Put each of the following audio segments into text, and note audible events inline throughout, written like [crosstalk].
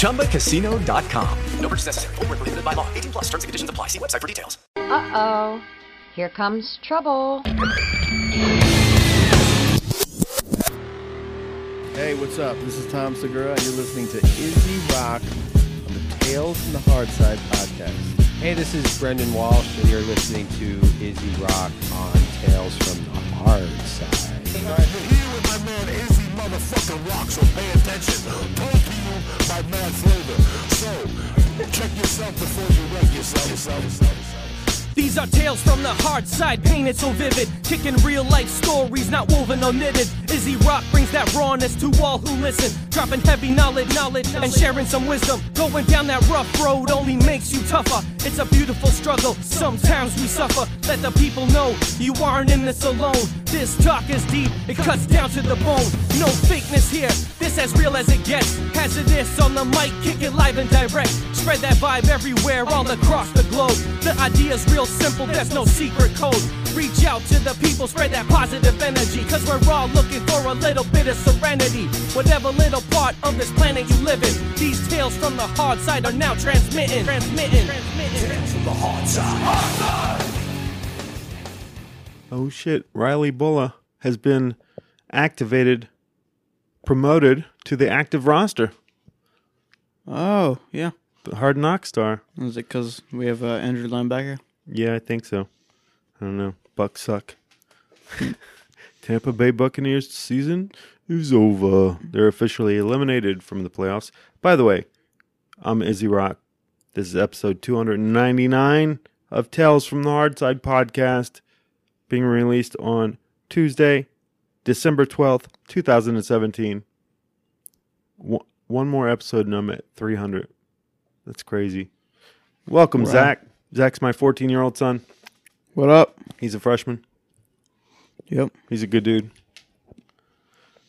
ChumbaCasino.com. No purchase necessary. Void where prohibited by law. 18 plus terms and conditions apply. See website for details. Uh oh. Here comes trouble. Hey, what's up? This is Tom Segura, and you're listening to Izzy Rock on the Tales from the Hard Side podcast. Hey, this is Brendan Walsh, and you're listening to Izzy Rock on Tales from the Hard Side. Right Here with my man Izzy motherfucking Rock, so pay attention. Told to you by Mad Flavor. So, check yourself before you wreck yourself. yourself, yourself, yourself. These are tales from the hard side, painted so vivid. Kicking real life stories, not woven or knitted. Izzy Rock brings that rawness to all who listen. Dropping heavy knowledge, knowledge, and sharing some wisdom. Going down that rough road only makes you tougher. It's a beautiful struggle, sometimes we suffer. Let the people know you aren't in this alone. This talk is deep, it cuts down to the bone. No fakeness here, this as real as it gets. Hazardous on the mic, kick it live and direct. Spread that vibe everywhere, all across the globe. The idea's real simple, there's no secret code. Reach out to the people, spread that positive energy. Cause we're all looking for a little bit of serenity. Whatever little part of this planet you live in, these tales from the hard side are now transmitting. Transmitting. Tales from the hard side. Oh shit, Riley Bullough has been activated, promoted to the active roster. Oh, yeah. The hard knock star. Is it because we have uh, Andrew linebacker? Yeah, I think so. I don't know. Bucs suck. [laughs] Tampa Bay Buccaneers season is over. They're officially eliminated from the playoffs. By the way, I'm Izzy Rock. This is episode 299 of Tales from the Hard Side podcast, being released on Tuesday, December 12th, 2017. One one more episode and I'm at 300. That's crazy. Welcome, Wow. Zach. Zach's my 14 year old son. What up? He's a freshman. Yep. He's a good dude.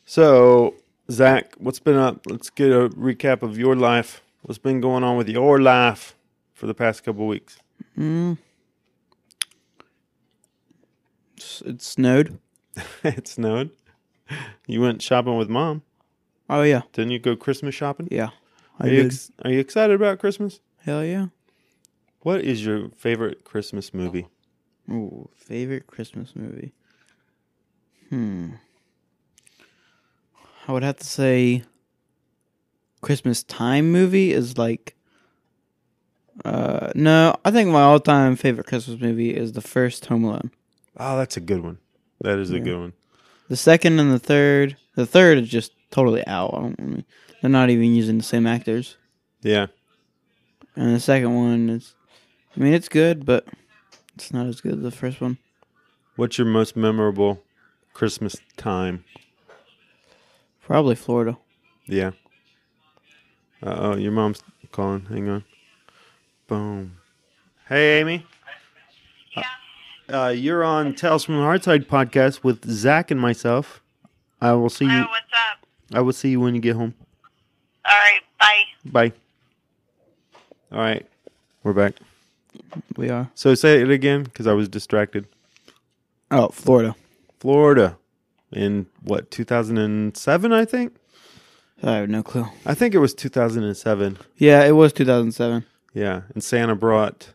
So, Zach, what's been up? Let's get a recap of your life. What's been going on with your life for the past couple weeks? Mm. It's- It snowed. [laughs] it snowed. You went shopping with mom. Oh, yeah. Didn't you go Christmas shopping? Yeah. I Are you, ex- are you excited about Christmas? Hell yeah. What is your favorite Christmas movie? Ooh, favorite Christmas movie? Hmm. I would have to say Christmas time movie is like uh no, I think my all-time favorite Christmas movie is the first Home Alone. Oh, that's a good one. That is a good one. The second and the third, the third is just totally out. I don't I mean, they're not even using the same actors. Yeah. And the second one is I mean, it's good, but it's not as good as the first one. What's your most memorable Christmas time? Probably Florida. Yeah. Uh oh, your mom's calling. Hang on. Boom. Hey, Amy. Yeah. Uh, you're on Tales from the Hardside podcast with Zach and myself. I will see you. Hi, what's up? I will see you when you get home. All right, bye. Bye. All right, we're back. We are. So say it again because I was distracted. Oh, Florida. Florida, in what 2007? I think. I have no clue. I think it was 2007. Yeah, it was 2007. Yeah, and Santa brought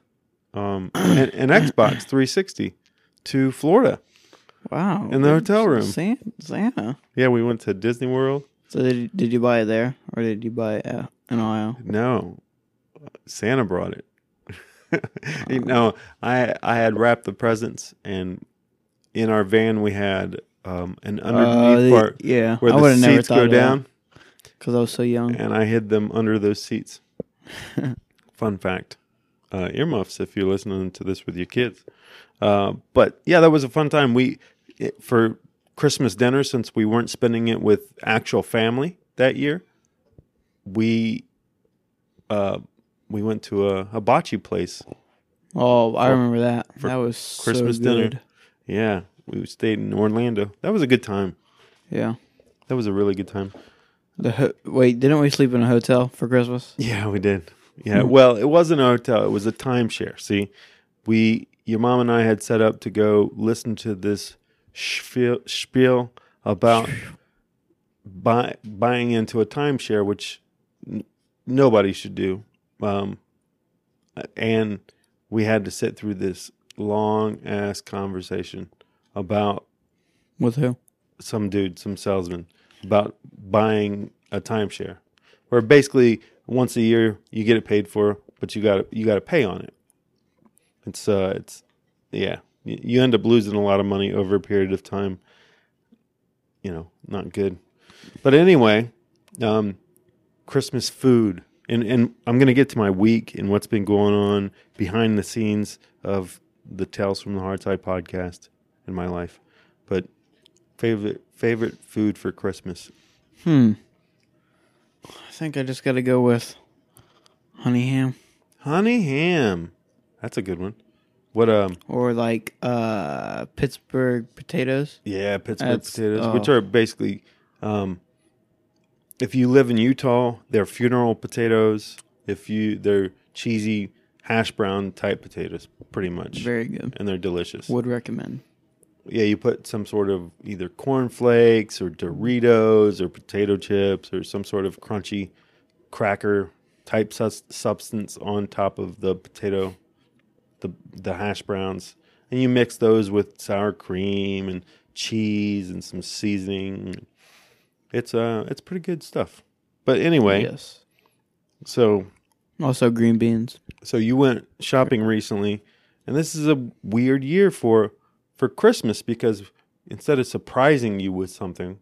um, an, an Xbox [coughs] 360 to Florida. Wow. In the hotel room. Santa. Santa. Yeah, we went to Disney World. So did, did you buy it there or did you buy it uh, in Ohio? No, Santa brought it. [laughs] you know, I I had wrapped the presents, and in our van we had um, an underneath the- part yeah, where I the would've never seats thought go of that. down, Because I was so young. and I hid them under those seats. [laughs] Fun fact: uh, earmuffs if you're listening to this with your kids. Uh, but yeah, that was a fun time. We it, for Christmas dinner since we weren't spending it with actual family that year. We uh, we went to a hibachi place Oh, I For- remember that. That was so Christmas dinner. Yeah, we stayed in Orlando. That was a good time. Yeah. That was a really good time. The ho- wait, didn't we sleep in a hotel for Christmas? Yeah, we did. Yeah, well, it wasn't a hotel; it was a timeshare. See, we, your mom and I had set up to go listen to this spiel, spiel about buy, buying into a timeshare, which n- nobody should do. Um, and we had to sit through this long ass conversation about With who? some dude, some salesman, about buying a timeshare, where basically once a year you get it paid for, but you got you got to pay on it. It's uh, it's yeah, you, you end up losing a lot of money over a period of time. You know, not good. But anyway, um, Christmas food, and and I'm gonna get to my week and what's been going on behind the scenes of the Tales from the Hard Side podcast in my life. But favorite favorite food for Christmas? Hmm. I think I just got to go with honey ham Honey ham. That's a good one. What um or like uh Pittsburgh potatoes. yeah, Pittsburgh That's- potatoes, oh. which are basically um if you live in Utah, they're funeral potatoes. If you they're cheesy hash brown type potatoes pretty much. Very good. And they're delicious. Would recommend. Yeah, you put some sort of either corn flakes or Doritos or potato chips or some sort of crunchy cracker type sus- substance on top of the potato, the the hash browns, and you mix those with sour cream and cheese and some seasoning. It's uh, it's pretty good stuff. But anyway, Yes. so Also green beans. so you went shopping recently, and this is a weird year for for Christmas because instead of surprising you with something,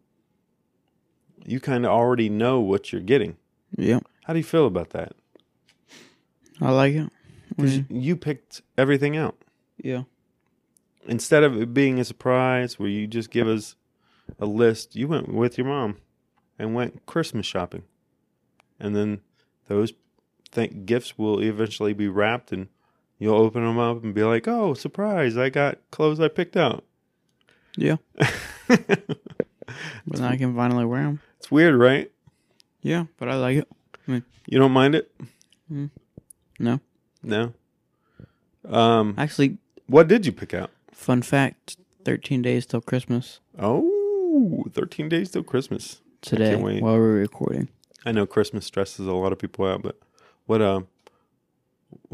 you kind of already know what you're getting. Yeah. How do you feel about that? I like it. 'Cause mm. you picked everything out Yeah. instead of it being a surprise where you just give us a list. You went with your mom and went Christmas shopping, and then those th- gifts will eventually be wrapped, and you'll open them up and be like, "Oh, surprise! I got clothes I picked out." Yeah. [laughs] but now I can finally wear them. It's weird, right? Yeah, but I like it. I mean, You don't mind it? no. No. Um, Actually, what did you pick out? fun fact 13 days till Christmas Oh, 13 days till Christmas. Today while we're recording. I know Christmas stresses a lot of people out, but what um,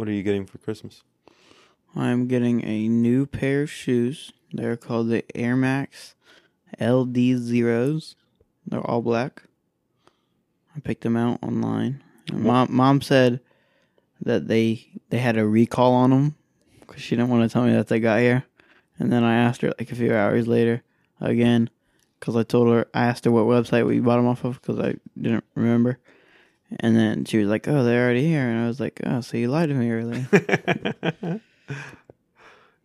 what are you getting for Christmas? I'm getting a new pair of shoes. They're called the Air Max LD Zeros. They're all black. I picked them out online. And mom, mom said that they they had a recall on them because she didn't want to tell me that they got here. And then I asked her like a few hours later again because I told her I asked her what website we bought them off of because I didn't remember. And then she was like, "Oh, they're already here," and I was like, "Oh, so you lied to me earlier." [laughs]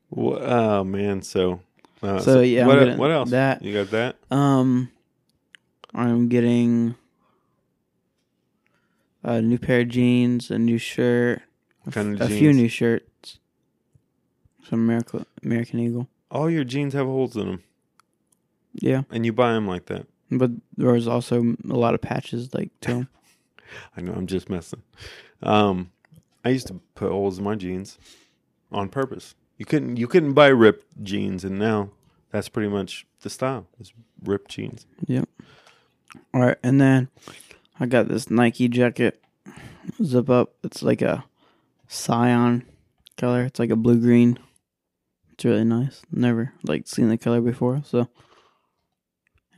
Wha- oh man, so uh, So, yeah, what, what else? that. you got that? Um, I'm getting a new pair of jeans, a new shirt, a, What kind f- of a few new shirts, some American American Eagle. All your jeans have holes in them, Yeah, and you buy them like that. but there was also a lot of patches like to [laughs] 'em. I know I'm just messing. Um, I used to put holes in my jeans on purpose. You couldn't you couldn't buy ripped jeans, and now that's pretty much the style. Is ripped jeans. Yep. All right, and then I got this Nike jacket, zip up. It's like a cyan color. It's like a blue green. It's really nice. Never like seen the color before, so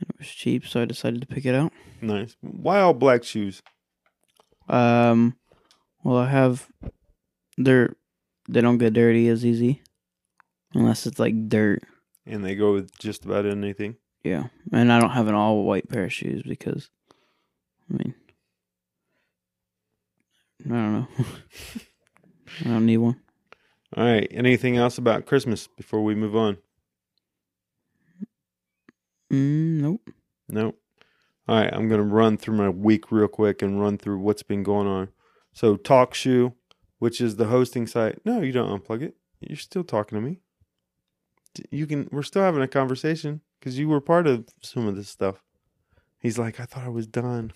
and it was cheap, so I decided to pick it out. Nice. Why all black shoes? Um, well, I have they're they don't get dirty as easy unless it's like dirt. And they go with just about anything. Yeah, and I don't have an all white pair of shoes because, I mean, I don't know. [laughs] I don't need one. All right. Anything else about Christmas before we move on? Mm, nope. Nope. All right, I'm gonna run through my week real quick and run through what's been going on. So, TalkShoe, which is the hosting site. No, you don't unplug it. You're still talking to me. You can. We're still having a conversation because you were part of some of this stuff. He's like, I thought I was done.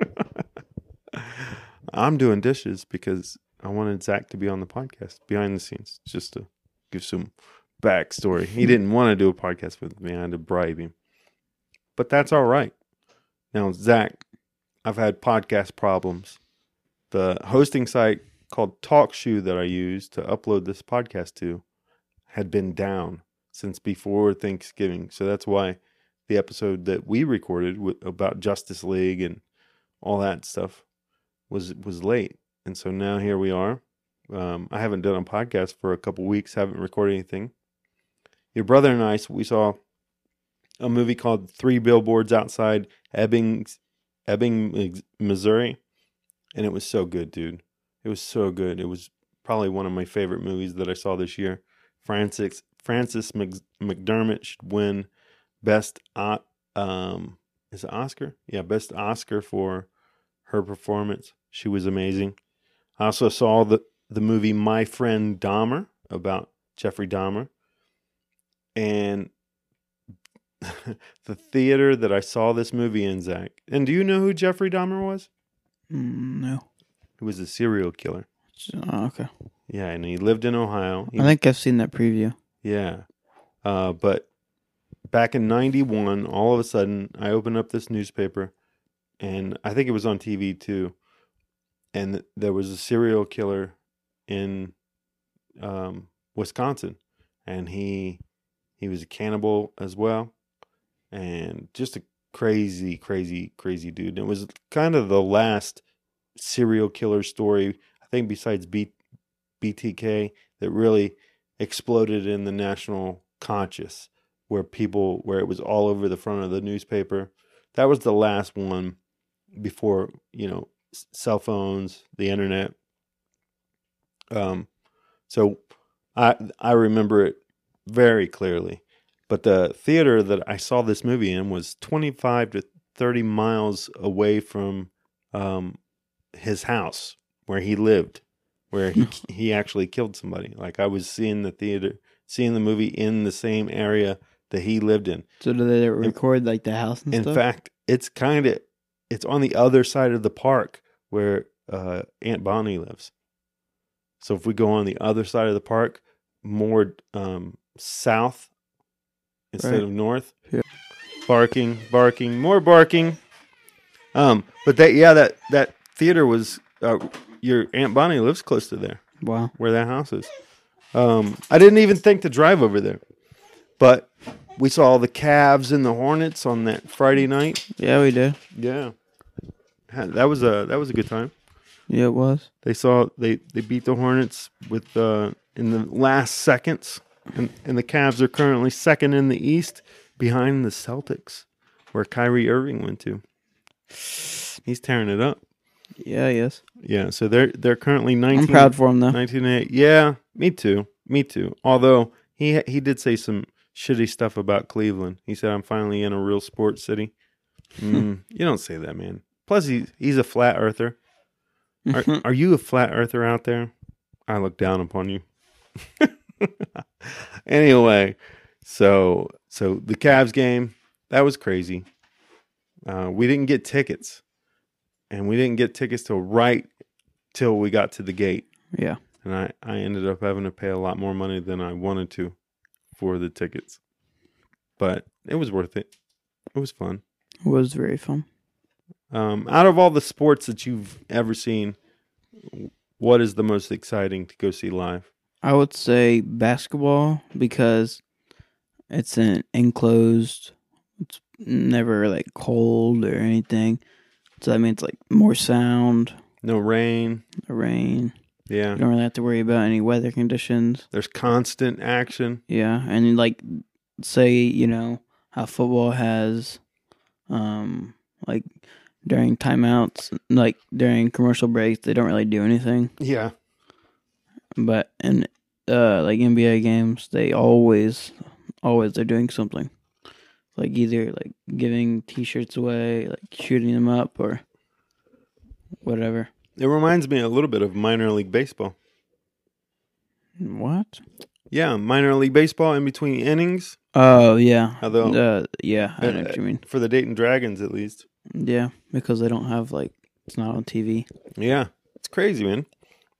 [laughs] I'm doing dishes because I wanted Zach to be on the podcast behind the scenes, just to give some backstory. He didn't want to do a podcast with me. I had to bribe him, but that's all right. Now, Zach, I've had podcast problems. The hosting site called TalkShoe that I use to upload this podcast to had been down since before Thanksgiving. So that's why the episode that we recorded with, about Justice League and all that stuff was was late. And so now here we are. Um, I haven't done a podcast for a couple weeks. Haven't recorded anything. Your brother and I we saw a movie called Three Billboards Outside Ebbing, Ebbing, Missouri, and it was so good, dude. It was so good. It was probably one of my favorite movies that I saw this year. Francis Francis Mc, McDermott should win best um is it Oscar? Yeah, best Oscar for her performance. She was amazing. I also saw the the movie My Friend Dahmer about Jeffrey Dahmer. And [laughs] the theater that I saw this movie in, Zach. And do you know who Jeffrey Dahmer was? Mm, no. He was a serial killer. Oh, okay. Yeah, and he lived in Ohio. He- I think I've seen that preview. Yeah. Uh, but back in 91, all of a sudden, I opened up this newspaper and I think it was on TV too. And th- there was a serial killer in um, Wisconsin. And he he was a cannibal as well. And just a crazy, crazy, crazy dude. And It was kind of the last serial killer story, I think, besides B- BTK, that really exploded in the national conscious where people where it was all over the front of the newspaper. That was the last one before you know cell phones the internet. Um so i i remember it very clearly but the theater that i saw this movie in was 25 to 30 miles away from um his house where he lived where he he actually killed somebody. Like I was seeing the theater, seeing the movie in the same area that he lived in. So do they record like the house and In stuff? fact, it's kind of it's on the other side of the park where uh, Aunt Bonnie lives. So if we go on the other side of the park, more um, south instead Right. of north, Yeah. barking, barking, more barking. Um, but that yeah, that that theater was uh, your Aunt Bonnie lives close to there wow. where that house is. Um, I didn't even think to drive over there, but we saw the Cavs and the Hornets on that Friday night. Yeah, we did. Yeah, that was a that was a good time. Yeah, it was. They saw they they beat the Hornets with uh, in the last seconds, and and the Cavs are currently second in the East behind the Celtics, where Kyrie Irving went to. He's tearing it up. Yeah, yes. Yeah, so they're they're currently 19 I'm proud for him though. 1908. Yeah, me too. Me too. Although he he did say some shitty stuff about Cleveland. He said I'm finally in a real sports city. [laughs] Mm, you don't say that, man. Plus he he's a flat earther. Are, [laughs] are you a flat earther out there? I look down upon you. [laughs] [laughs] anyway, so so the Cavs game, that was crazy. Uh, we didn't get tickets. And we didn't get tickets till right till we got to the gate Yeah. and I, I ended up having to pay a lot more money than I wanted to for the tickets. But it was worth it. It was fun. It was very fun. Um, out of all the sports that you've ever seen, what is the most exciting to go see live? I would say basketball because it's an enclosed. It's never like cold or anything, so that means like more sound, No rain. the rain. Yeah. You don't really have to worry about any weather conditions. There's constant action. Yeah, and like say you know how football has, um, like during timeouts, like during commercial breaks, they don't really do anything. Yeah. But in uh like NBA games, they always always they're doing something. Like either like giving t-shirts away, like shooting them up or whatever. It reminds me a little bit of minor league baseball. What? Yeah, minor league baseball in between innings. Oh yeah. They'll- Uh, yeah, I know Uh, what you mean. For the Dayton Dragons, at least. Yeah, because they don't have like it's not on TV. Yeah, it's crazy, man.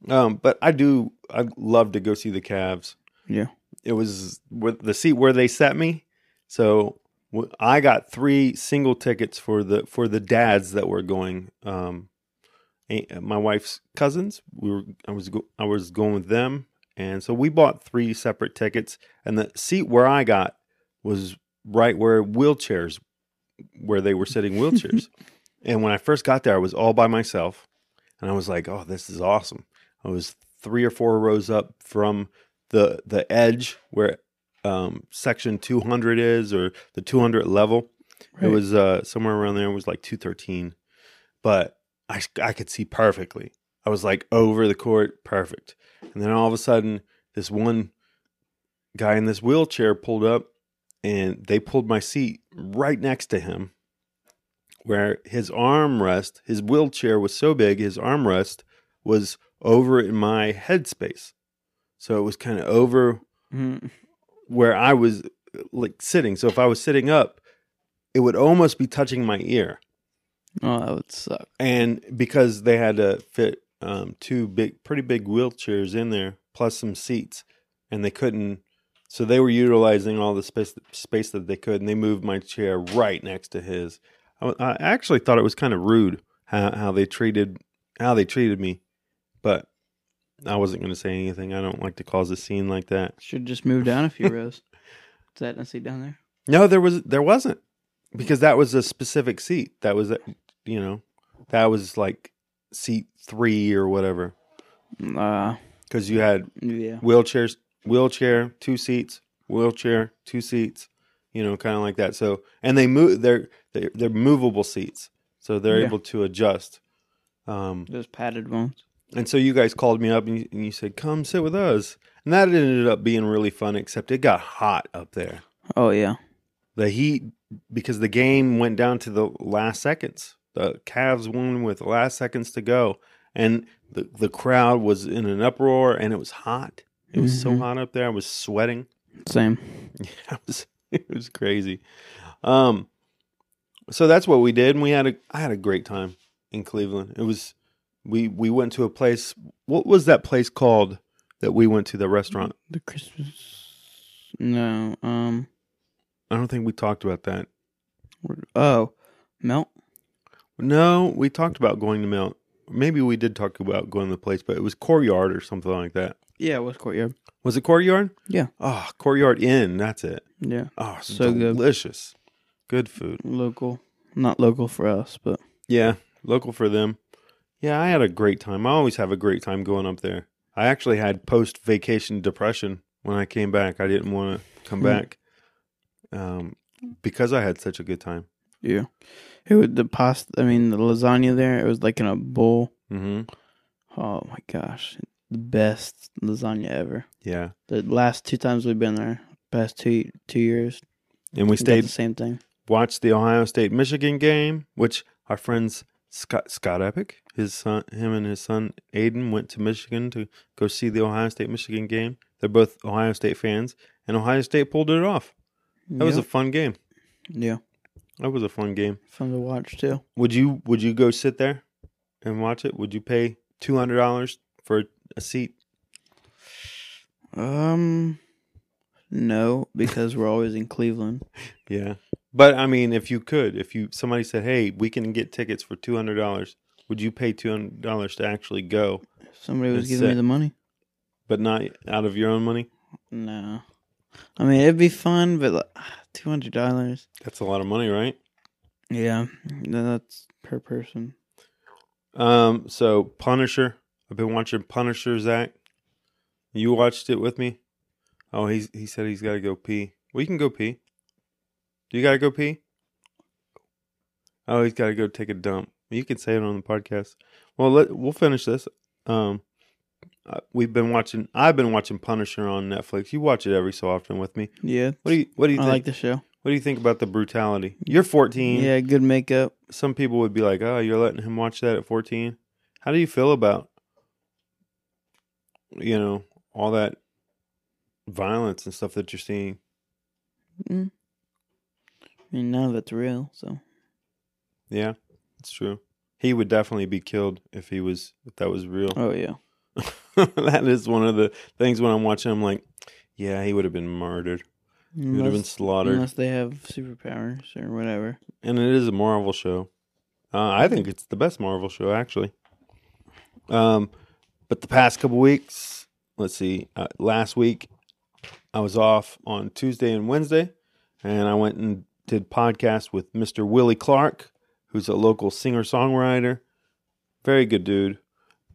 Um, but I do. I love to go see the Cavs. Yeah. It was with the seat where they set me. So I got three single tickets for the for the dads that were going. Um, my wife's cousins. We were. I was. Go, I was going with them, and so we bought three separate tickets. And the seat where I got was right where wheelchairs, where they were sitting wheelchairs. [laughs] and when I first got there, I was all by myself, and I was like, "Oh, this is awesome." I was three or four rows up from the the edge where um, section 200 is, or the 200 level. It was uh, somewhere around there. It was like 213, but I I could see perfectly. I was like over the court, perfect. And then all of a sudden, this one guy in this wheelchair pulled up, and they pulled my seat right next to him, where his armrest, his wheelchair was so big, his armrest was over in my headspace. So it was kind of over Mhm. where I was like sitting. So if I was sitting up, it would almost be touching my ear. Oh, that would suck. And because they had to fit um, two big, pretty big wheelchairs in there, plus some seats, and they couldn't. So they were utilizing all the space space that they could, and they moved my chair right next to his. I, I actually thought it was kind of rude how, how they treated how they treated me, but I wasn't going to say anything. I don't like to cause a scene like that. Should just move down a few [laughs] rows. Is that a seat down there? No, there was there wasn't because that was a specific seat. That was you know that was like seat three or whatever. Uh, Because you had yeah. wheelchairs, wheelchair, two seats, wheelchair, two seats. You know, kind of like that. So and they move. They're they're, they're movable seats, so they're Yeah. able to adjust. Um, Those padded ones. And so you guys called me up and you, and you said, "Come sit with us," and that ended up being really fun. Except it got hot up there. Oh yeah. the Heat because the game went down to the last seconds. The Cavs won with last seconds to go, and the the crowd was in an uproar, and it was hot. It was so Mhm. hot up there. I was sweating. Same. [laughs] Yeah, it was [laughs] it was crazy. Um, so that's what we did, and we had a I had a great time in Cleveland. It was we we went to a place. What was that place called that we went to? The restaurant. The Christmas. No. Um. I don't think we talked about that. Oh, melt. No, we talked about going to Mount. Maybe we did talk about going to the place, but it was Courtyard or something like that. Yeah, it was courtyard. Was it Courtyard? Yeah. Oh, Courtyard Inn. That's it. Yeah. Oh, So good. delicious. Good food. Local. Not local for us, but Yeah, local for them. Yeah, I had a great time. I always have a great time going up there. I actually had post vacation depression when I came back. I didn't want to come Hmm. back um, because I had such a good time. yeah. It was the pasta. I mean, the lasagna there. It was like in a bowl. hmm Oh my gosh, the best lasagna ever. Yeah, The last two times we've been there, past two two years, and we stayed the same thing. watched the Ohio State Michigan game, which our friends Scott Scott Epic, his son, him and his son Aiden went to Michigan to go see the Ohio State Michigan game. They're both Ohio State fans, and Ohio State pulled it off. That was a fun game. yeah, That was a fun game. fun to watch too. Would you Would you go sit there and watch it? Would you pay two hundred dollars for a seat? Um, no, because we're always in Cleveland. [laughs] Yeah, but I mean, if you could, if you somebody said, "Hey, we can get tickets for two hundred dollars," would you pay two hundred dollars to actually go, If somebody was giving me the money, but not out of your own money? no. I mean, it'd be fun, but like, [sighs] two hundred dollars. That's a lot of money, right? Yeah, that's per person. Um, so Punisher, I've been watching Punisher, Zach. You watched it with me? Oh, he's he said he's got to go pee. Well, you can go pee. Do you got to go pee? Oh, he's got to go take a dump. You can say it on the podcast. Well, let we'll finish this. Um, uh, we've been watching. I've been watching Punisher on Netflix. You watch it every so often with me. Yeah, What do you What do you I think? like the show. what do you think about the brutality? You're 14. Yeah, good makeup. Some people would be like, "Oh, you're letting him watch that at 14." How do you feel about you know all that violence and stuff that you're seeing? Mm. I mean, none of it's real, so Yeah, it's true. He would definitely be killed if he was if that was real. oh yeah. [laughs] that is one of the things when I'm watching. I'm like, yeah, he would have been murdered. He would have been slaughtered. Unless they have superpowers or whatever. and it is a Marvel show. Uh, I think it's the best Marvel show, actually. Um, but the past couple weeks, let's see. Uh, last week, I was off on Tuesday and Wednesday, and I went and podcast with Mr. Willy Clark, who's a local singer songwriter. Very good dude.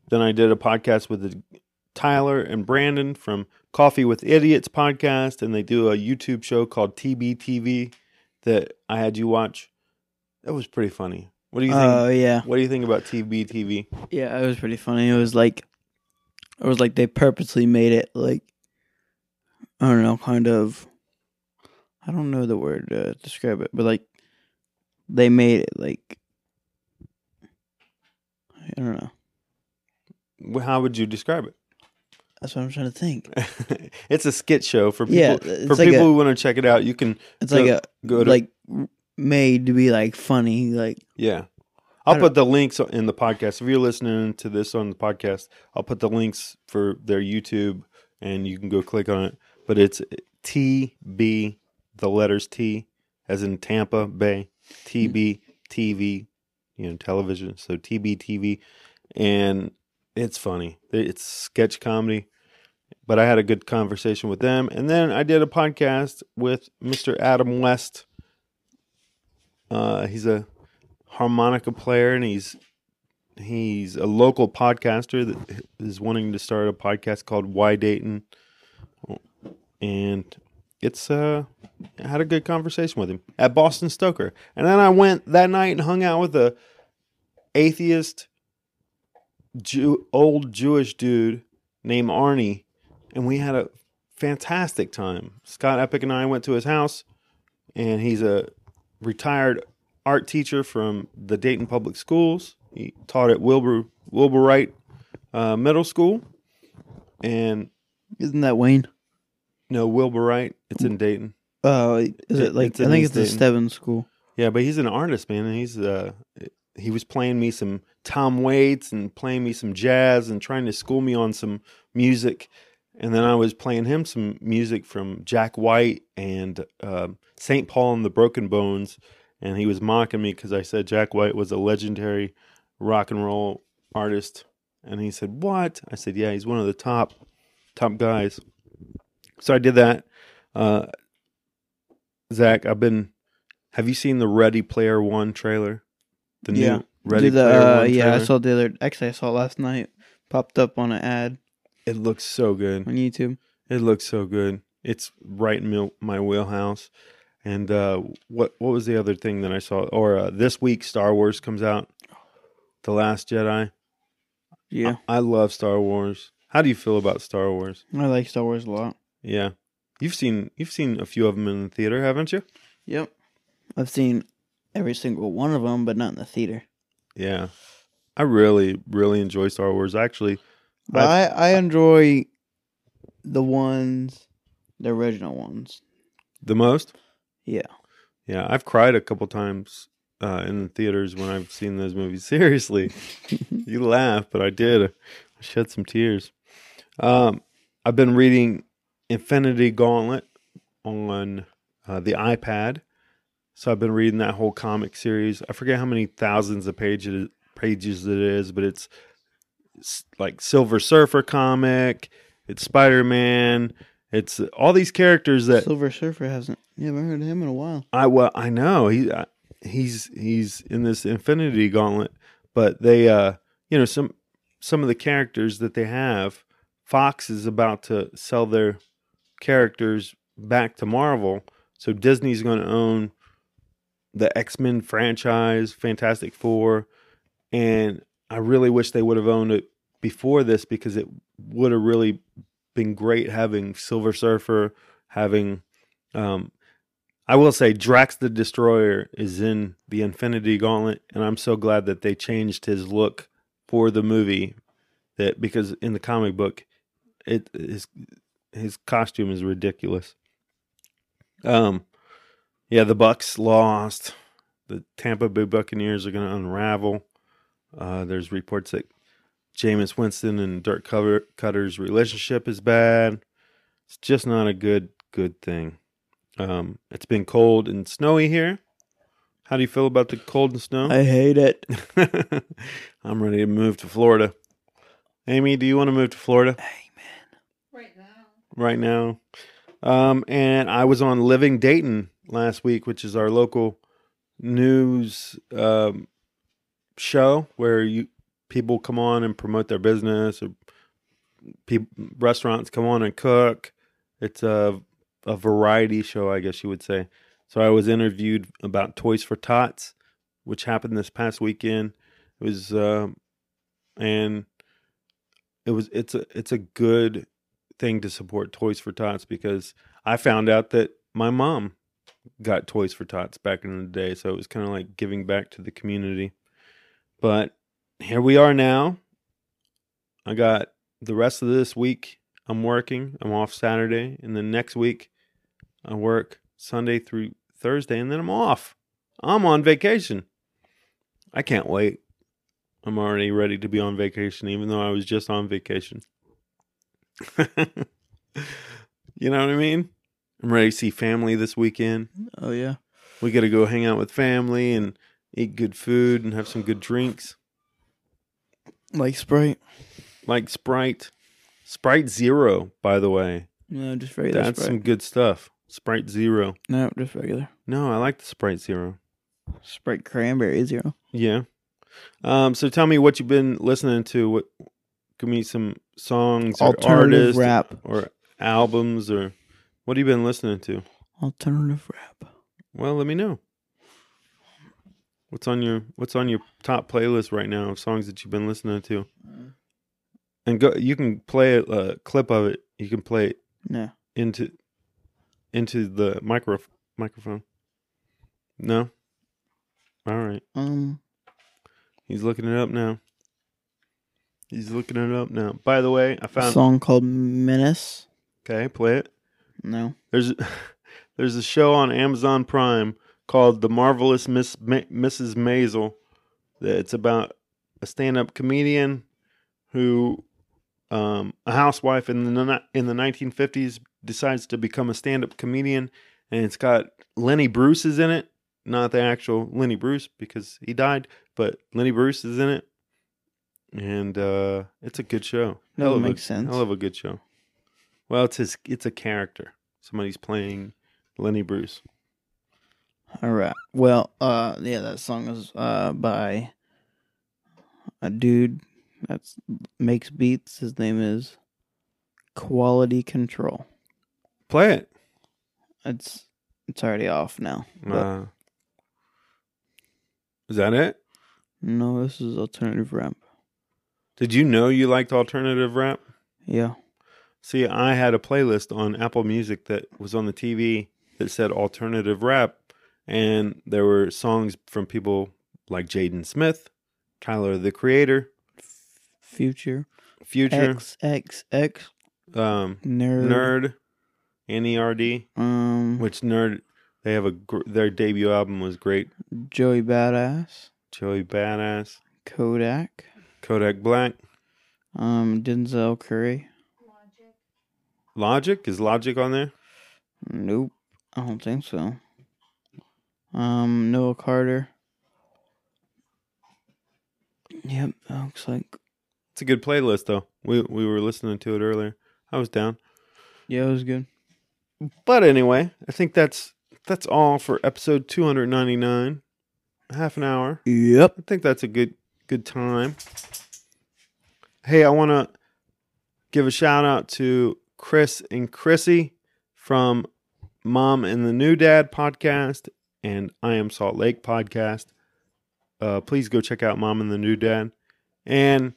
Then I did a podcast with Tyler and Brandon from Coffee with Idiots podcast, and they do a YouTube show called TBTV that I had you watch. That was pretty funny. What do you think? Oh yeah. What do you think about TBTV? Yeah, it was pretty funny. It was like, it was like they purposely made it like, I don't know, kind of. I don't know the word to describe it, but like, they made it like, I don't know. How would you describe it? That's what I'm trying to think. [laughs] it's a skit show for people. Yeah, for like people a- who want to check it out, you can. It's go- like a go to like made to be like funny, like Yeah. I'll put the links in the podcast. If you're listening to this on the podcast, I'll put the links for their YouTube and you can go click on it. But it's TB, the letters T, as in Tampa Bay, TB TV, you know, television. So TB TV. And it's funny. It's sketch comedy. But I had a good conversation with them. And then I did a podcast with Mr. Adam West. Uh, he's a harmonica player and he's he's a local podcaster that is wanting to start a podcast called Why Dayton and it's uh I had a good conversation with him at Boston Stoker and then I went that night and hung out with a atheist Jew, old Jewish dude named Arnie and we had a fantastic time Scott Epic and I went to his house and he's a retired art teacher from the Dayton Public Schools. He taught at Wilbur Wilbur Wright uh, Middle School, and isn't that Wayne? no Wilbur Wright. It's in Dayton. Oh, is It- like it's I think it's the. Stebbins School. Yeah, but he's an artist, man. And he's uh, he was playing me some Tom Waits and playing me some jazz and trying to school me on some music. And then I was playing him some music from Jack White and uh, St. Paul and the Broken Bones. And he was mocking me because I said Jack White was a legendary rock and roll artist. And he said, "What?" I said, "Yeah, he's one of the top top guys." So I did that. Uh, Zach, I've been. Have you seen the Ready Player One trailer? The yeah, new Ready the, Player uh, One Yeah, I saw the other. Actually, I saw it last night. Popped up on an ad It looks so good. on YouTube. It looks so good. It's right in my wheelhouse. And uh, what what was the other thing that I saw? Or uh, this week, Star Wars comes out. The Last Jedi. Yeah, I love Star Wars. How do you feel about Star Wars? I like Star Wars a lot. Yeah, you've seen you've seen a few of them in the theater, haven't you? Yep, I've seen every single one of them, but not in the theater. Yeah, I really really enjoy Star Wars. Actually, But I, I enjoy the ones, the original ones. the most. Yeah, Yeah, I've cried a couple times uh, in the theaters when I've seen those movies. [laughs] Seriously, [laughs] you laugh, but I did. I shed some tears. Um, I've been reading Infinity Gauntlet on uh, the iPad, so I've been reading that whole comic series. I forget how many thousands of pages pages it is, but it's, it's like Silver Surfer comic. It's Spider Man. It's all these characters that Silver Surfer hasn't. You haven't heard of him in a while. I well, I know he uh, he's he's in this Infinity Gauntlet, but they uh you know some some of the characters that they have, Fox is about to sell their characters back to Marvel, so Disney's going to own the X Men franchise, Fantastic Four, and I really wish they would have owned it before this because it would have really been great having Silver Surfer, having um, I will say Drax the Destroyer is in the Infinity Gauntlet, and I'm so glad that they changed his look for the movie that because in the comic book, it his his costume is ridiculous. Um, yeah, the Bucs lost. The Tampa Bay Buccaneers are going to unravel. Uh, there's reports that Jameis Winston and Dirk Koetter, Koetter's relationship is bad. It's just not a good good thing. Um, it's been cold and snowy here. How do you feel about the cold and snow? I hate it. [laughs] I'm ready to move to Florida. Amy, do you want to move to Florida? Right now. Um, and I was on Living Dayton last week, which is our local news um, show where you people come on and promote their business, or peop restaurants come on and cook. It's a a variety show, I guess you would say. So I was interviewed about Toys for Tots, which happened this past weekend. It was um and it was it's a it's a good thing to support Toys for Tots because I found out that my mom got Toys for Tots back in the day, so it was kind of like giving back to the community. But here we are now. I got the rest of this week. I'm working. I'm off Saturday, and then next week I work Sunday through Thursday, and then I'm off. I'm on vacation. I can't wait. I'm already ready to be on vacation, even though I was just on vacation. [laughs] you know what I mean? I'm ready to see family this weekend. Oh yeah. We got to go hang out with family and eat good food and have some good drinks Like Sprite. like Sprite. Sprite Zero, by the way. No, just regular That's Sprite. some good stuff. Sprite Zero. No, just regular. No, I like the Sprite Zero. Sprite cranberry zero. Yeah. Um, so tell me what you've been listening to. What give me some songs or artists rap. or albums or what have you been listening to? Alternative rap. Well, let me know. What's on your What's on your top playlist right now of songs that you've been listening to? And go. You can play a, a clip of it. You can play it No. into into the micro microphone. No. All right. Um He's looking it up now. He's looking it up now. By the way, I found. A song called Menace. Okay, play it. No. There's [laughs] there's a show on Amazon Prime called The Marvelous Miss Ma- Mrs. Maisel. that It's about a stand-up comedian who um, a housewife in the in the 1950s decides to become a stand-up comedian and it's got Lenny Bruce is in it, not the actual Lenny Bruce because he died, but Lenny Bruce is in it. And uh, it's a good show. That Hell would a- sense. I love a good show. Well, it's his. It's a character. Somebody's playing Lenny Bruce. All right. Well, uh, yeah, that song is uh by a dude that makes beats. His name is Quality Control. Play it. It's it's already off now. Uh, is that it? no, this is alternative rap. Did you know you liked alternative rap? Yeah. See, I had a playlist on Apple Music that was on the TV that said alternative rap, and there were songs from people like Jaden Smith, Tyler the Creator, Future. Future, X X X um, Nerd. Nerd, N-E-R-D, Um which Nerd, they have a gr- their debut album was great. Joey Badass. Joey Badass, Kodak. Kodak Black, Um Denzel Curry. Logic is Logic on there? Nope. I don't think so. Um Noah Carter. Yep, that looks like It's a good playlist though. We we were listening to it earlier. I was down. yeah, it was good. But anyway, I think that's that's all for episode 299. Half an hour. Yep. I think that's a good good time. Hey, I want to give a shout out to Chris and Chrissy from Mom and the New Dad podcast and I Am Salt Lake podcast. Uh, please go check out Mom and the New Dad. And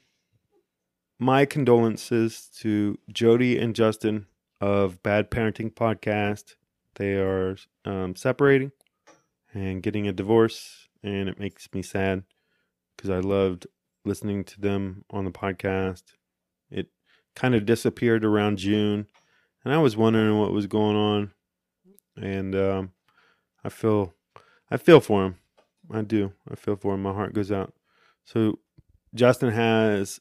my condolences to Jody and Justin of Bad Parenting Podcast. They are um, separating and getting a divorce, and it makes me sad because I loved listening to them on the podcast. It kind of disappeared around June, and I was wondering what was going on. And um, I feel, I feel for him. I do. I feel for him. My heart goes out. So Justin has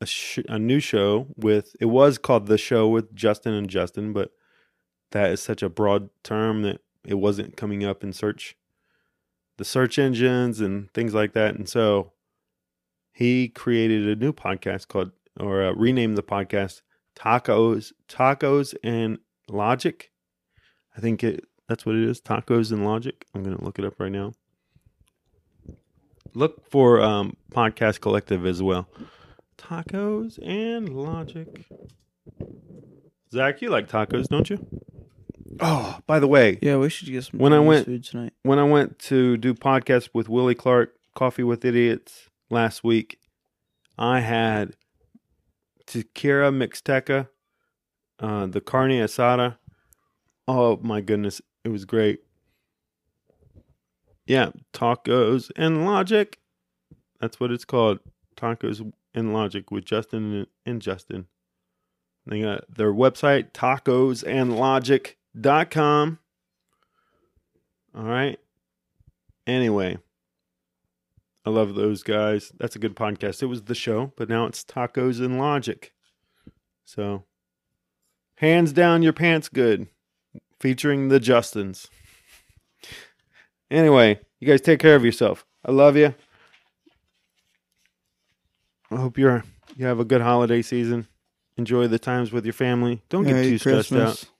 a, sh- a new show with. It was called the show with Justin and Justin, but that is such a broad term that it wasn't coming up in search, the search engines and things like that. And so he created a new podcast called, or uh, renamed the podcast Tacos, Tacos and Logic. I think it that's what it is. Tacos and Logic. I'm gonna look it up right now. Look for um, Podcast Collective as well. Tacos and Logic. Zach, you like tacos, don't you? Oh, by the way, Yeah, we should get some when I went food tonight. when I went to do podcast with Willy Clark, Coffee with Idiots last week, I had Taqueria Mixteca, uh, the carne asada. Oh my goodness, it was great. Yeah, tacos and logic. That's what it's called. Tacos and logic with Justin and Justin. They got their website, tacosandlogic.com. All right. Anyway, I love those guys. That's a good podcast. It was the show, but now it's Tacos and Logic. So, hands down, your pants good, featuring the Justins. Anyway, you guys take care of yourself. I love you. I hope you're you have a good holiday season. Enjoy the times with your family. Don't get Merry too stressed Christmas. out.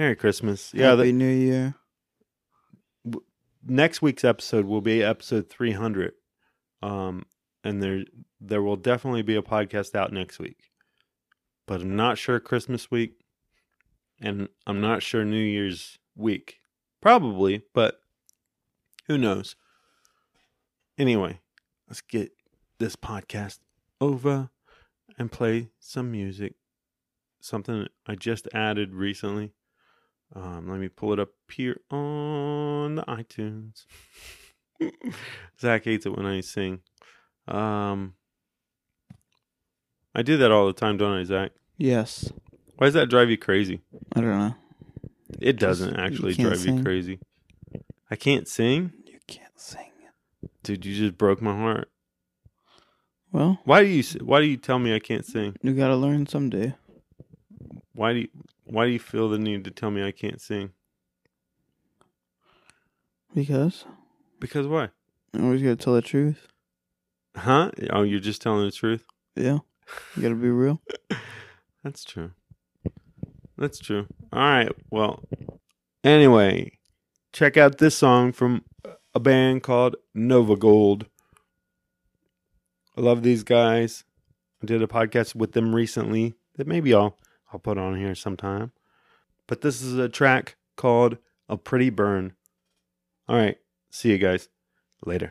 Merry Christmas. Yeah, the, Happy New Year. next week's episode will be episode 300 um and there there will definitely be a podcast out next week. But i'm not sure christmas week and i'm not sure new year's week. Probably but who knows? Anyway let's get this podcast over and play some music. Something i just added recently um, let me pull it up here on the iTunes. [laughs] Zach hates it when I sing. Um, I do that all the time, don't I, Zach? Yes. Why does that drive you crazy? I don't know. It doesn't you actually can't drive you crazy. I can't sing? You can't sing. Dude, you just broke my heart. Well, Why do you why do you tell me I can't sing? you gotta learn someday. Why do you why do you feel the need to tell me I can't sing? Because Because why? I always gotta tell the truth. Huh? Oh, you're just telling the truth? Yeah. You gotta be real. [laughs] That's true. That's true. All right. Well, anyway, check out this song from a band called NOVAGOLD. I love these guys. I did a podcast with them recently that maybe I'll I'll put on here sometime. But this is a track called A Pretty Burn. All right. See you guys later.